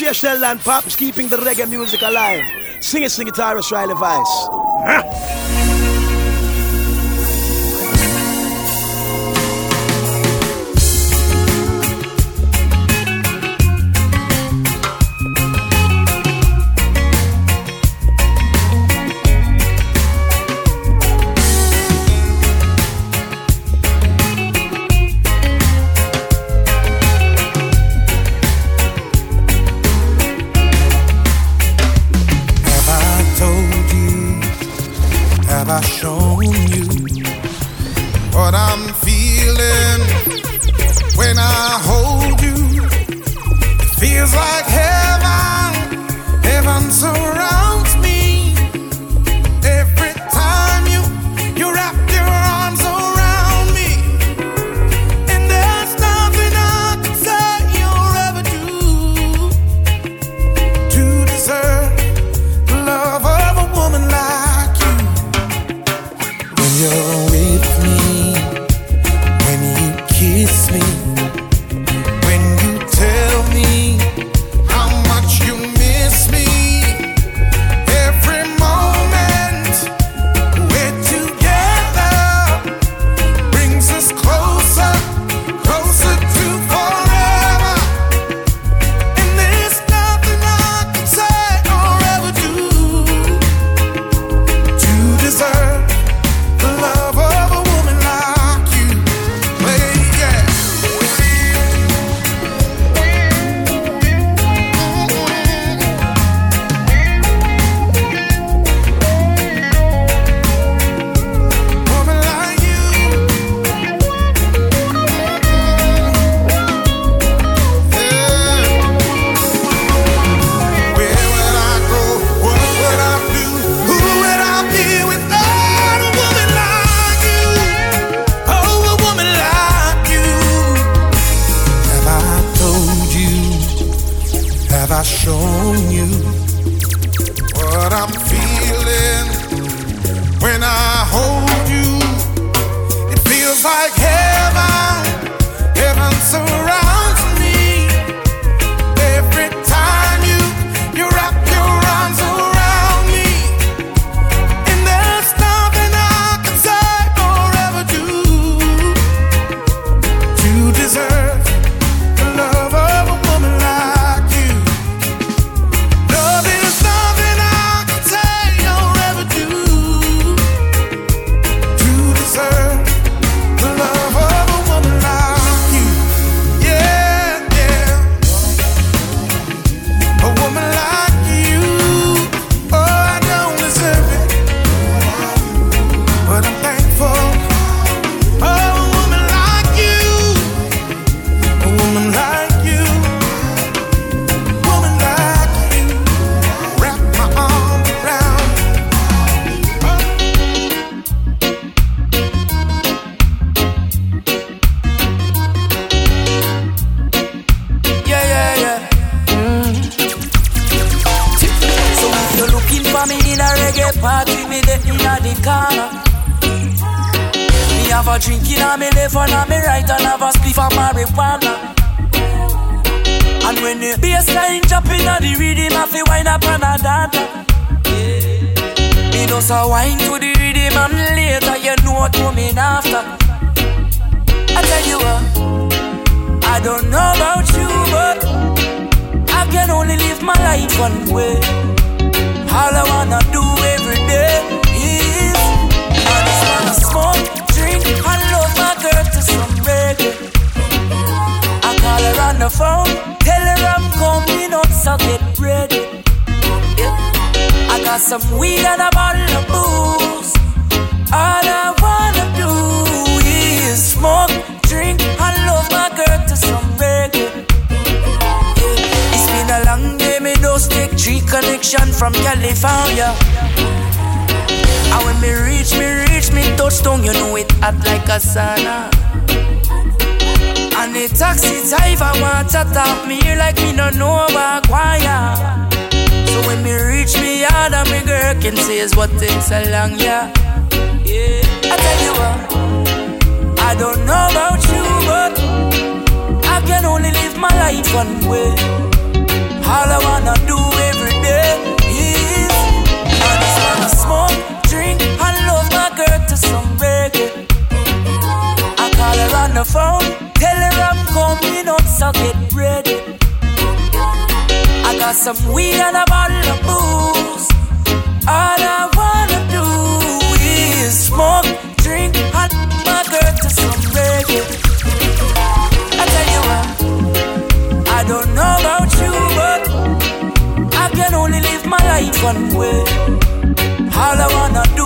DJ Sheldon Papp keeping the reggae music alive. Sing it, sing it, Iris Riley Vice. Huh? in on me left and on me right and have a spliff of marijuana. And when the bassline jumping on the rhythm, I feel wind up on a data. Me just a wind to the rhythm and later you know what coming after. I tell you what, I don't know about you, but I can only live my life one way. All I wanna do every day is I just wanna smoke some reggae. I call her on the phone, tell her I'm coming out, so get ready. Yeah. I got some weed and a bottle of booze. All I wanna do is smoke, drink, and love my girl to some reggae. Yeah. It's been a long day, me dose take three connection from California. And when me reach, me reach, me touchdown, you know it hot like a sauna. And the taxi driver want to talk me here like me no know about choir. So when me reach me yard and me girl can say is what takes so long, yeah. Yeah, I tell you what, I don't know about you, but I can only live my life one way. All I wanna do every day is I just wanna smoke, drink, and love my girl to some reggae. I call her on the phone. Got some weed and a bottle of booze. All I wanna do is smoke, drink, hot girl to some reggae. I tell you what, I don't know about you, but I can only live my life one way. All I wanna do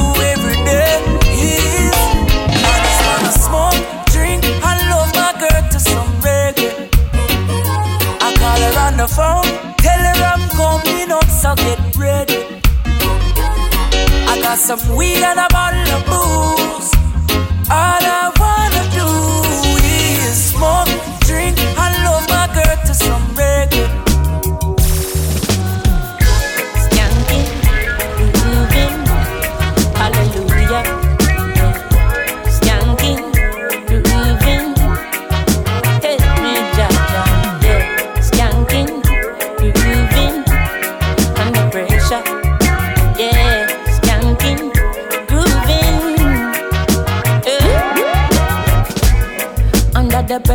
some weed and a bottle of booze. All I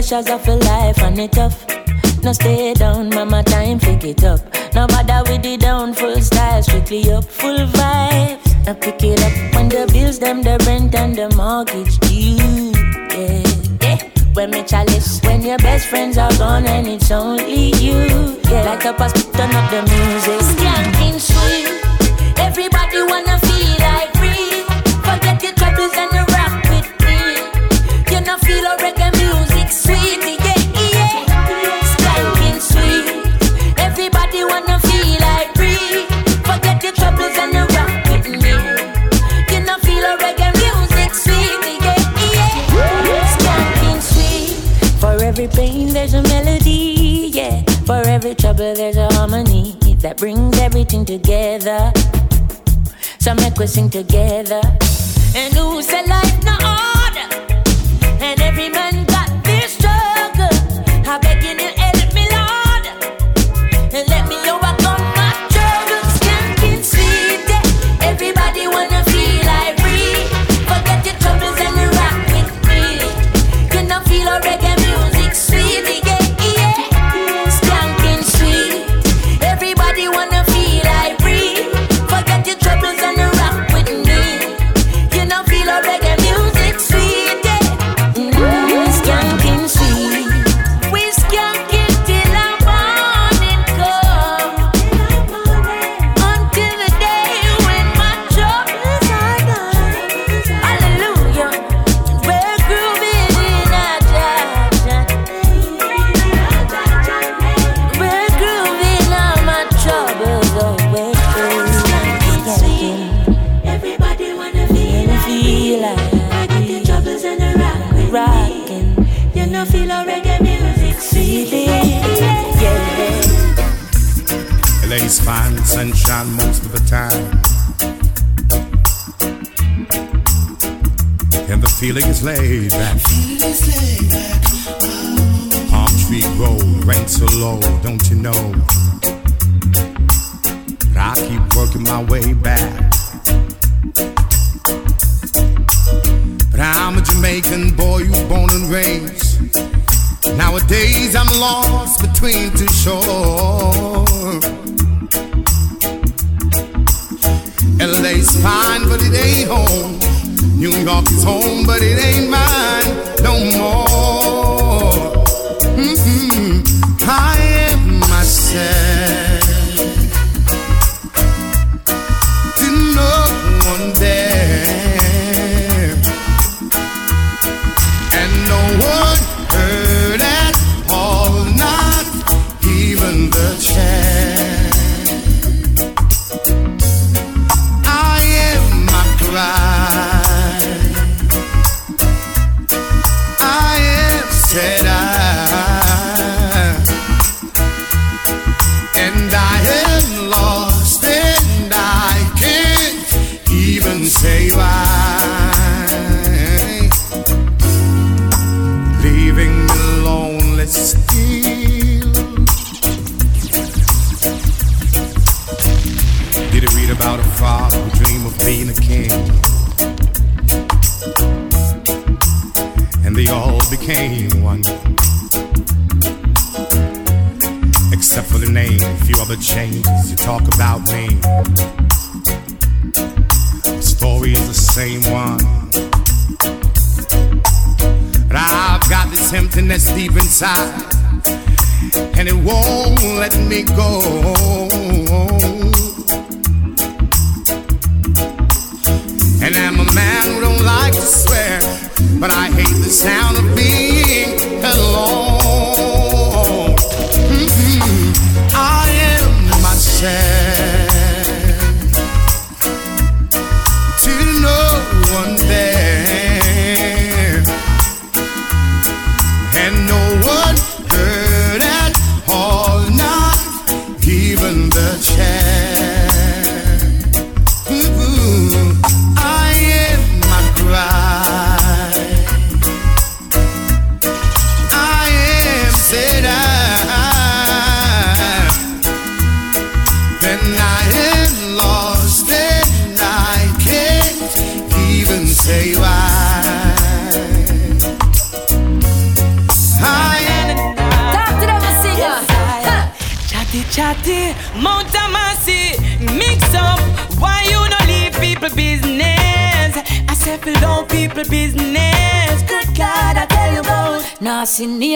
pressures of a life and it tough. No stay down, mama, time pick it up. No bother with the down, full style, strictly up, full vibes. Now pick it up when the bills, them, the rent and the mortgage due. Yeah, yeah. When me chalice, when your best friends are gone and it's only you. Yeah, like a pass, turn up the music. Skanking sweet, everybody wanna pain there's a melody, yeah. For every trouble there's a harmony that brings everything together. So make we sing together. And who said life no order? LA's sunshine most of the time. And the feeling is laid back. Palm tree road, rain so low, don't you know? But I keep working my way back. But I'm a Jamaican boy who's born and raised. Nowadays I'm lost between two shores. LA's fine, but it ain't home. New York is home, but it ain't mine no more. Mm-hmm. I am myself. Being a king? And they all became one. except for the name. A few other changes. You talk about me. The story is the same one. But I've got this emptiness deep inside, and it won't let me go. Swear, but I hate the sound of being alone. Mm-hmm. I am myself.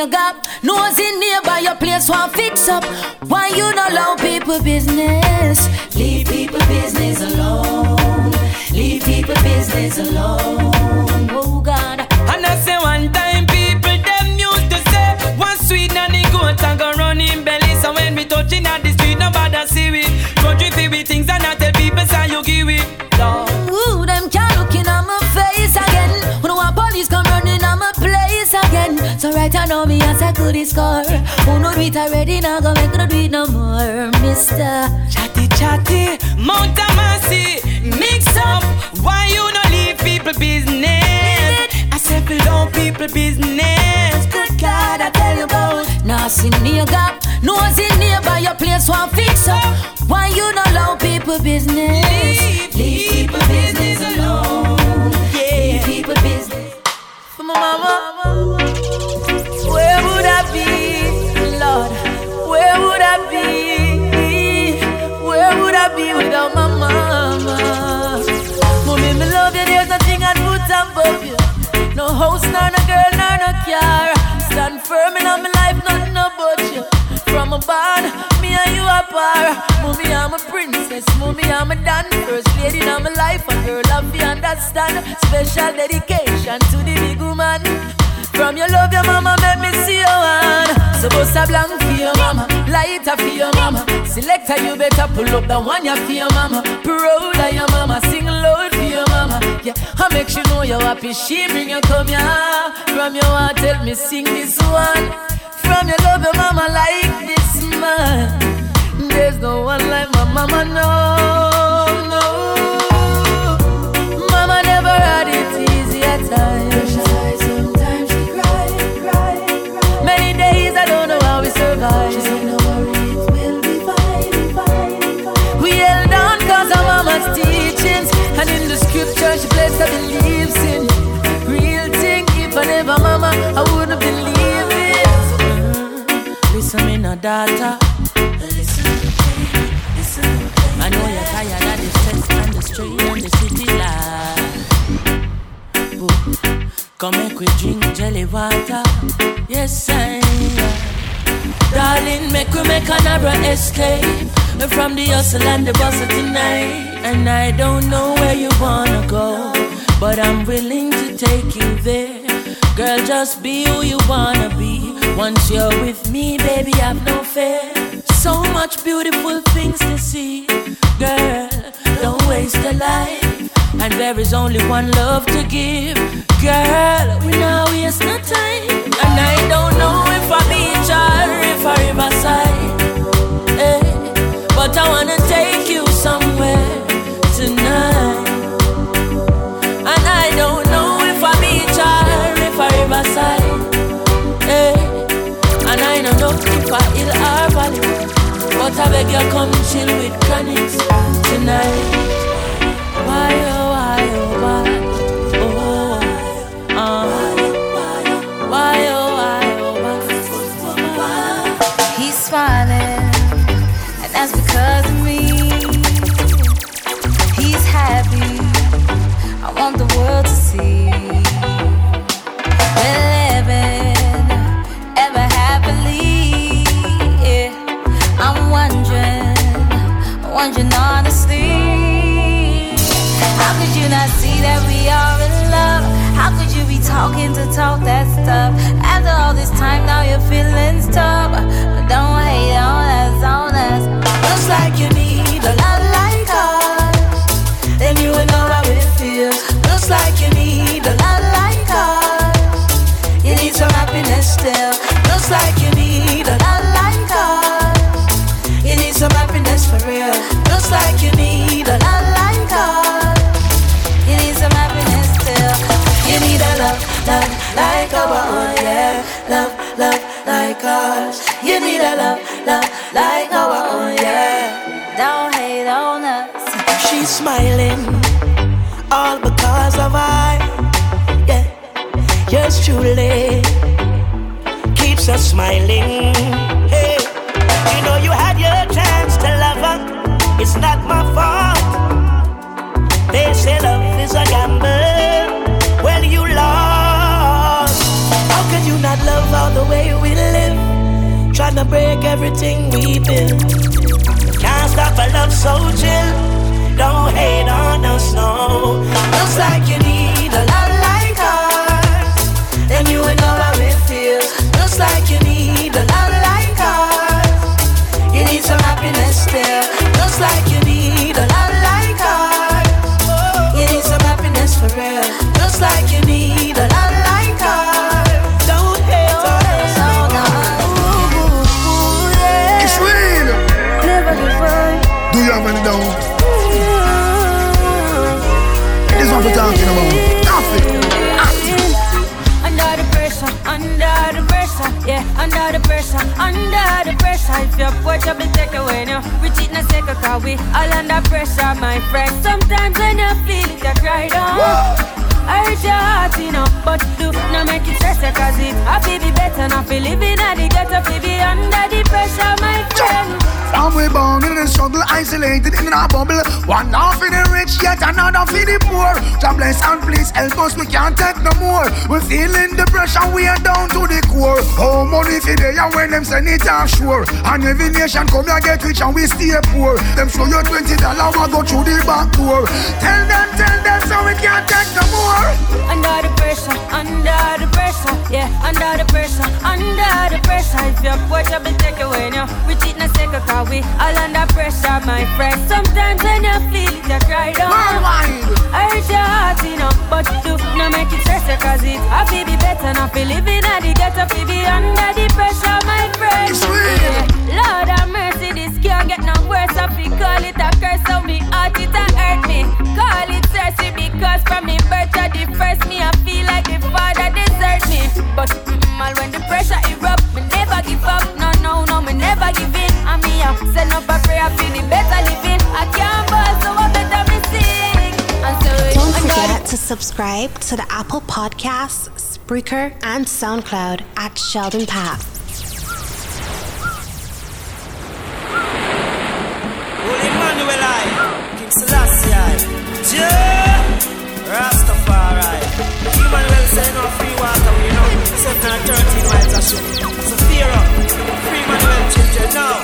Near gap, no see nearby your place one fix up. Why you no allow people business? So right now me as I could score. Who know it already now go make no do it no more, Mister. Chatty chatty, Mount Mercy, mix up. Why you no leave people business? I said below people business. Good God, I tell you about. See near gap. Nose in nearby your place one fix up. Why you not allow people business? Leave, leave people business alone. Yeah. Leave people business. For my mama, would I be, Lord? Where would I be? Where would I be without my mama? Mommy, me love you. There's nothing I'd put above you. No house, nor no girl, nor no car. Stand firm in my life, nothing about you. From a barn, me and you are par. Mommy, I'm a princess. Mommy, I'm a dan. First lady in my life, a girl of you understand. Special dedication to the big woman. From your love, your mama make me see your hand. So bust a blank for your mama, lighter for your mama. Selector, you better pull up the one you for your mama. Proud of your mama, sing loud for your mama. Yeah, I make sure know you're happy. She bring you come here. From your heart, tell me sing this one. From your love, your mama like this man. There's no one like my mama, no. Listen, me no daughter. I know you're tired of the sex and the street and the city life. Come make we drink jelly water. Yes, I Darling, make we make another escape from the hustle and the bustle tonight. And I don't know where you wanna go, but I'm willing to take you there. Girl, just be who you wanna be. Once you're with me, baby, I've no fear. So much beautiful things to see. Girl, don't waste a life. And there is only one love to give. Girl, You come chill with chronics tonight. Talking to talk that stuff? After all this time, now your feelings tough. But don't hate on us, on us. Looks like you need a lot like us. Then you would know how it feels. Looks like you need a lot like us. You need some happiness still. Looks like you smiling, all because of I. Yeah, yours truly keeps us smiling. Hey, you know you had your chance to love her. It's not my fault. They say love is a gamble. Well, you lost. How could you not love all the way we live? Trying to break everything we built. Can't stop a love so chill. Don't hate on us, no. Looks like you need a like us. Then you know how it feels. Looks like you need a like us. You need some happiness. Looks like you your put take away now, we cheat na say cause we all under pressure, my friend. Sometimes when you feel it, you cry down. I hurt your heart, you know, but do not make it stress, cause it happy be better, not feel living at the ghetto, fi be under the pressure, my friend. Some we born in the struggle, isolated in a bubble. One half for the rich, yet another for the poor. God bless and please help us, we can't take no more. We're feeling the pressure, we are down to the core. How money for they and when them send it offshore. And every nation come here get rich and we stay poor. Them show you twenty dollar, we go through the back door. Tell them, tell them, so we can't take no more. Under the pressure, under the pressure, yeah, under the pressure, under the pressure. If your you be take away now, we cheat na say cause we all under pressure, my friend. Sometimes when you feel it, you cry down. Worldwide. I hurt your heart, you know, but do not make it stress you, cause it happy be better, not feel living at the ghetto, be under the pressure, my friend. It's real. Yeah. Lord have mercy, this can't get no worse. I feel call it a curse, so me heart it a hurt me. Call it thirsty because from me birth to the first me, I feel like the father desert me. But mm, all when the pressure erupt, me never give up. No, no, no, me never give in. And me up, send up a prayer for the better living. I can't ball, so I better me sing. And so Don't forget to subscribe to the Apple Podcasts, Spreaker, and SoundCloud at Sheldon Papp. Holy Emmanuel I, King Selassie I, Jah, Rastafari. Emmanuel say no free water, we know. Seven and thirteen miles a ship. So fear up, free Emmanuel children now.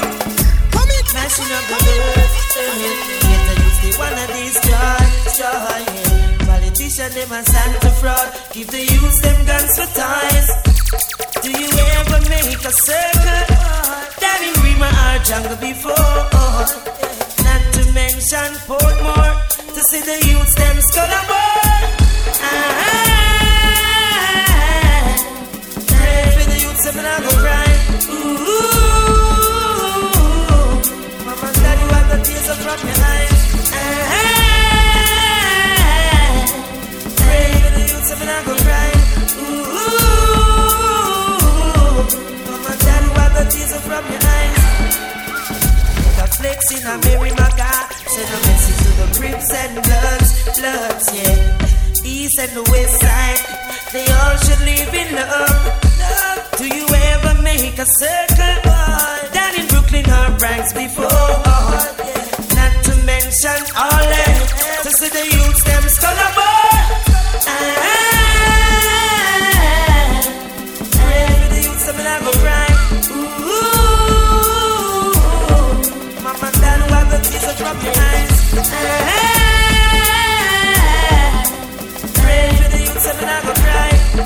Come in, mashing up the earth. Get the youth, they wanna destroy, destroy. Politician them and Santa fraud. Give the youth them guns for toys. Do you ever make a circle? That in Rima or jungle before. Bloods, yeah. East and the West side, they all should live in love. Do you ever make a circle? Down in Brooklyn or Bronx before? Not to mention all that. To see the youths, them skull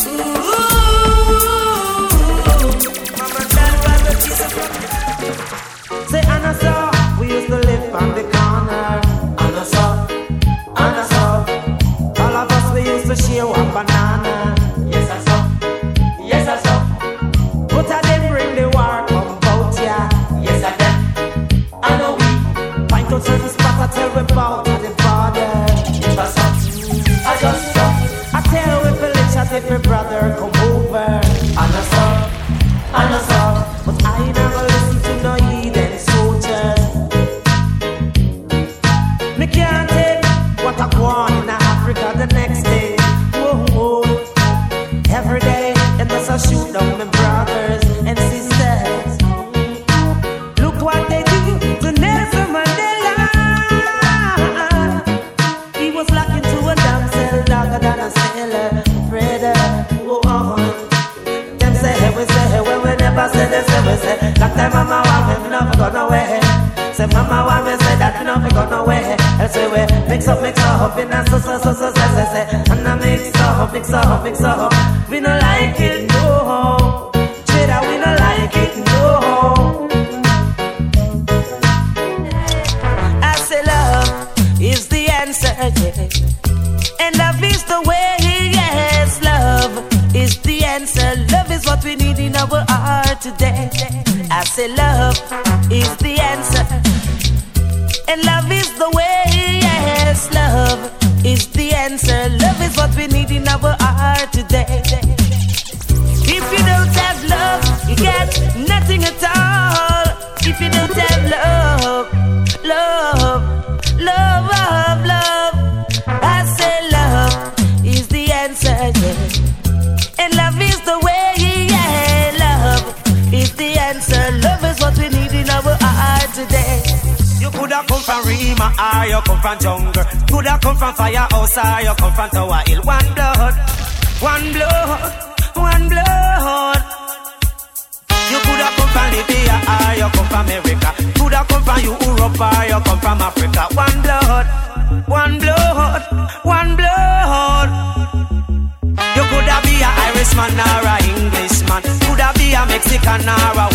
Ooh. Love from firehouse or you come from Tower Hill. One blood, one blood, one blood. You coulda come from Libya or you come from America. Coulda come from Europe or you come from Africa. One blood, one blood, one blood. You coulda be a Irishman or a Englishman. Coulda be a Mexican or a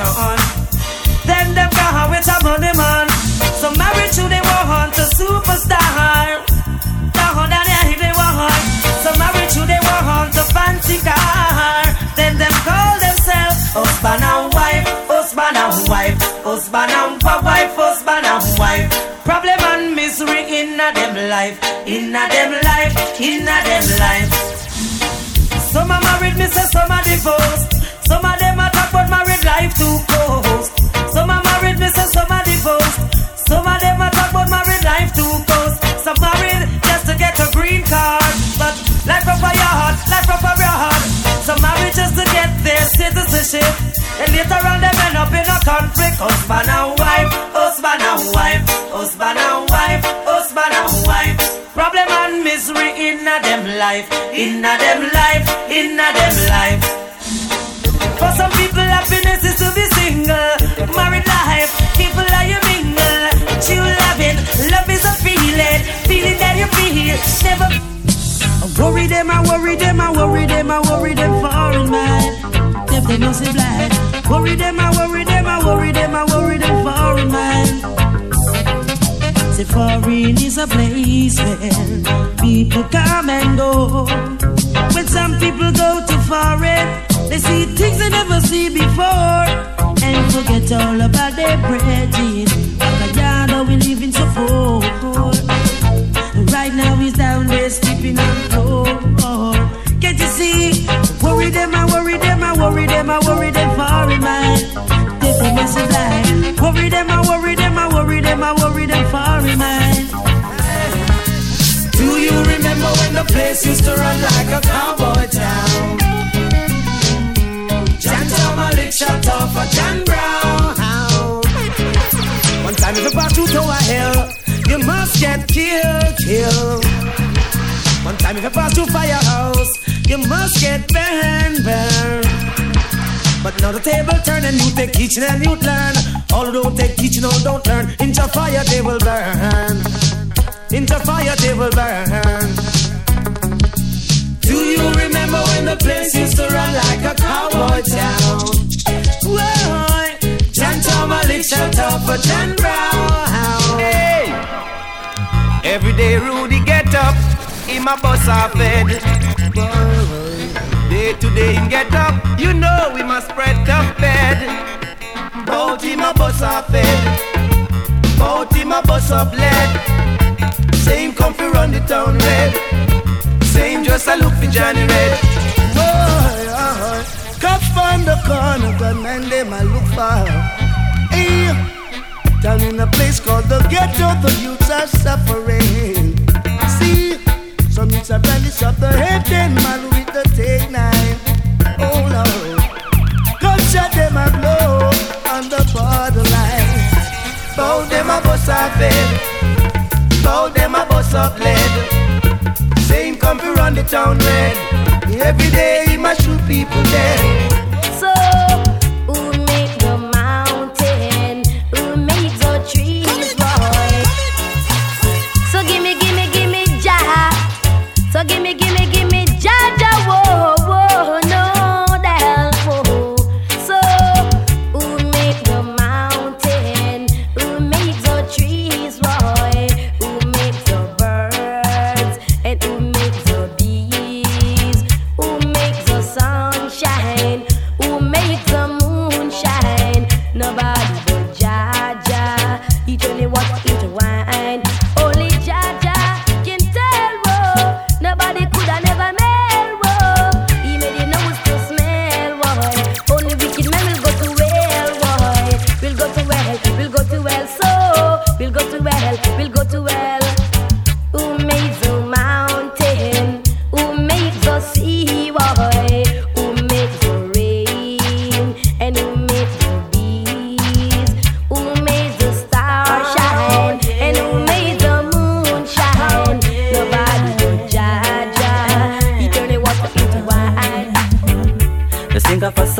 position. Then them go with a money man. Some married you they want a superstar. Down down here they want. Some married you they want a fancy car. Then them call themselves husband and wife, husband and wife, husband and wife, husband and wife. Problem and misery in a them life, in a them life, in a them life. Some are married, me say some are divorced. Some are married life too close. Some are married, me say some are divorced. Some of them are talk about married life too close. Some married just to get a green card, but life for your heart, life for your heart. Some married just to get their citizenship, and later on them end up in a conflict. Husband and wife, husband and wife, husband and wife, husband and wife. Problem and misery in a them life, in a them life, in a them life. Never I worry them, I worry them, I worry them, I worry them foreign man. If they know say blind. Worry them, I worry them, I worry them, I worry them foreign man. Say foreign is a place where people come and go. When some people go to foreign, they see things they never see before and forget all about their bridging. Bacayada, we live in support. Right sleeping on the floor. Can't you see? Worry them, I worry them, I worry them, I worry them for in mind. Take a massive life. Worry them, I worry them, I worry them, I worry them for in mind. Do you remember when the place used to run like a cowboy town? Jan Malik shot off a John Brown. One time if you pass through Tower Hill, you must get killed, killed. One time if you pass through Firehouse, you must get burned, burned. But now the table turn and you take teaching and you learn. All who don't take teaching, all don't learn. Into fire they will burn. Into fire they will burn. Do you remember when the place used to run like a cowboy town? Why? Jan Malik shot off a John Brown. Hey! Every day Rudy get up, in my bus are fed. Day to day him get up, you know we must spread the bed. Bout him a bus are fed, bout him a bus up lead. Same comfy run the town red, same just a look for Johnny Red. Boy, oh, cops on the corner, gunmen them a look for. Down in a place called the ghetto, the youths are suffering. Some youths are brandish the head, then man with the take nine. Oh Lord, gunshot them a blow on the borderline. Bow them a bus up bed, bow them a bus up lead. Same comfy run the town red. Every day he must shoot people dead.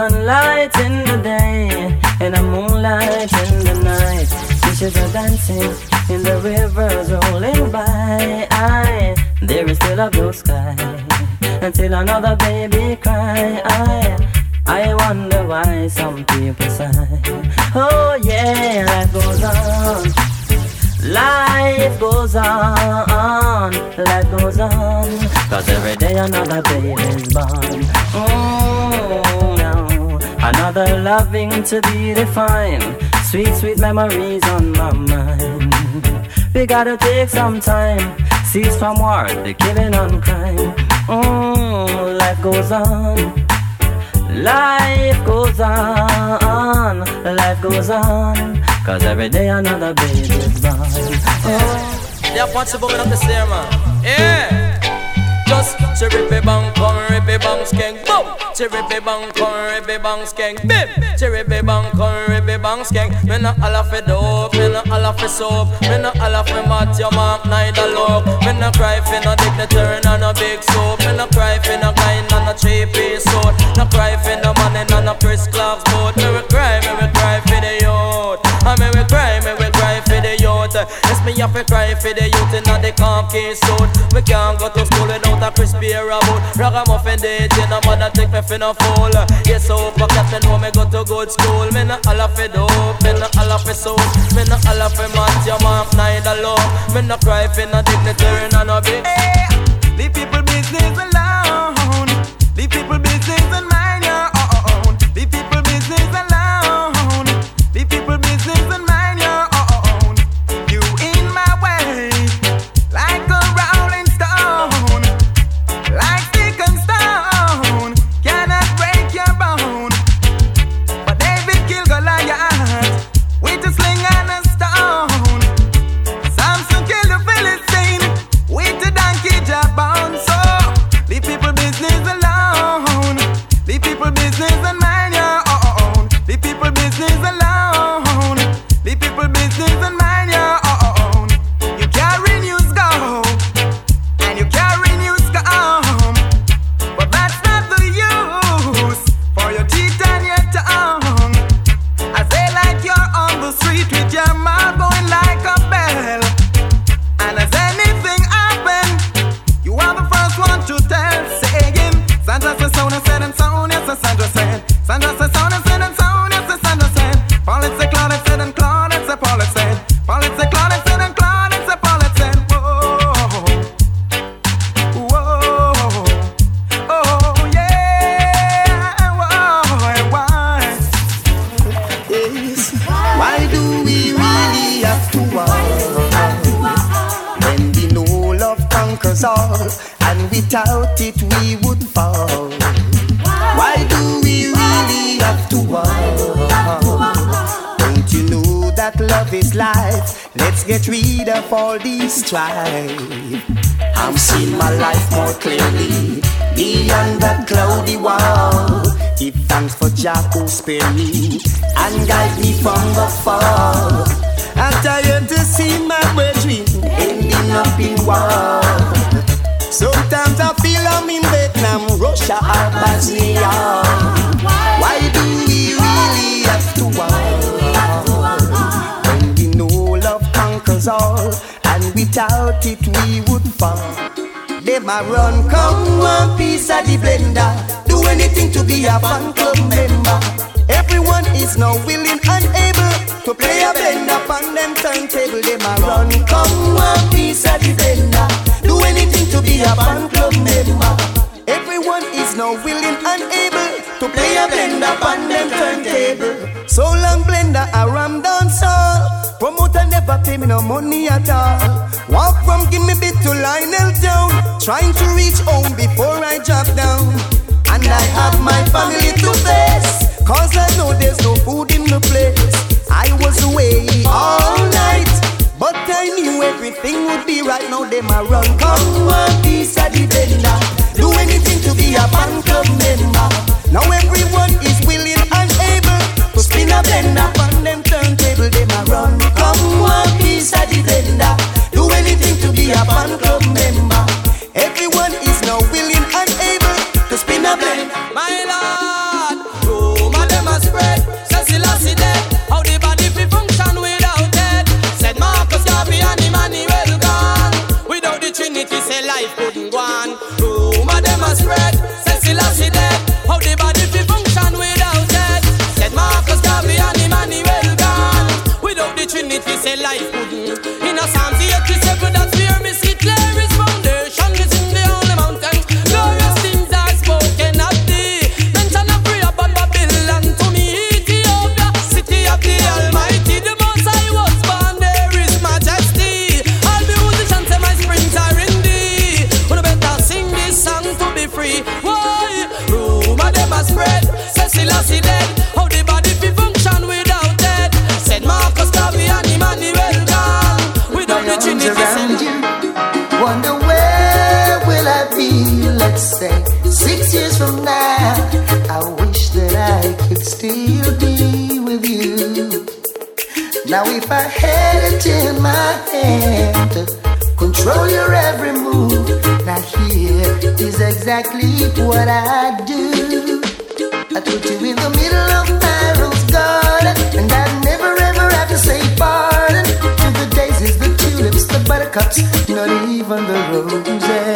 Sunlight in the day and a moonlight in the night. Fishes are dancing in the rivers rolling by. I, there is still a blue sky until another baby cry. I, I wonder why some people sigh. Oh yeah, life goes on. Life goes on, life goes on. Cause every day another baby's born. No. Another loving to be defined. Sweet, sweet memories on my mind. We gotta take some time. Cease from war, the killing and crime. Oh, life goes on. Life goes on, life goes on, cause every day another baby's born. Oh. Yeah, punch the bum up the stair, man. Yeah. Just chiripy bang, come rippy bang, skank, boom. Chiripy bang, come rippy bang, skank, bim. Chiripy bang, come rippy bang, skank. Me no all of it dope, me no all of it soap, me no all of it mat your mark, neither look. Me no cry for no dignitary, no no big soap. Me no cry for no guy, no no cheap piece suit. No cry for no money, no no Chris Clark's boat. Me we cry, me we cry for the youth. And me we cry, me we cry for the youth. Yes, me have to cry for the youth in the khaki suit. We can't go to school without a crispy boot. Ragamuffin DJ, no mother take me for no fool. Yes, so fuck that, me know me go to good school. Me no all of it dope, me no all of it soul. Me no all of it mat, your mark neither low. Me no cry for no dignitary, no no big. These. I'm seeing my life more clearly beyond that cloudy wall. Give thanks for Jah who spare me and guide me from the fall. I'm tired to see my brethren ending up in war. Sometimes I feel I'm in Vietnam, Russia, or Bosnia. Why do we really have to war? When we know love conquers all, without it we would fall. Them a run, come one piece of the blender. Do anything to be a fan club member. Everyone is now willing and able to play a blender on them turntable. Them a run, come one piece of the blender. Do anything to be a fan club member. Everyone is now willing and able to play a blender on them turntable. So long blender, I ram dance all. Promoter never pay me no money at all. Walk from give me bit to Lionel down. Trying to reach home before I drop down. And I have my family to face. Cause I know there's no food in the place. I was away all night. But I knew everything would be right now. They my run. Come one piece of the vendor. Do anything to be a fan member. Now everyone is willing and able to spin a blender run. Come one piece of the hand control your every move, now here is exactly what I do. I put you in the middle of rose garden, and I never ever have to say pardon to the daisies, the tulips, the buttercups, not even the roses.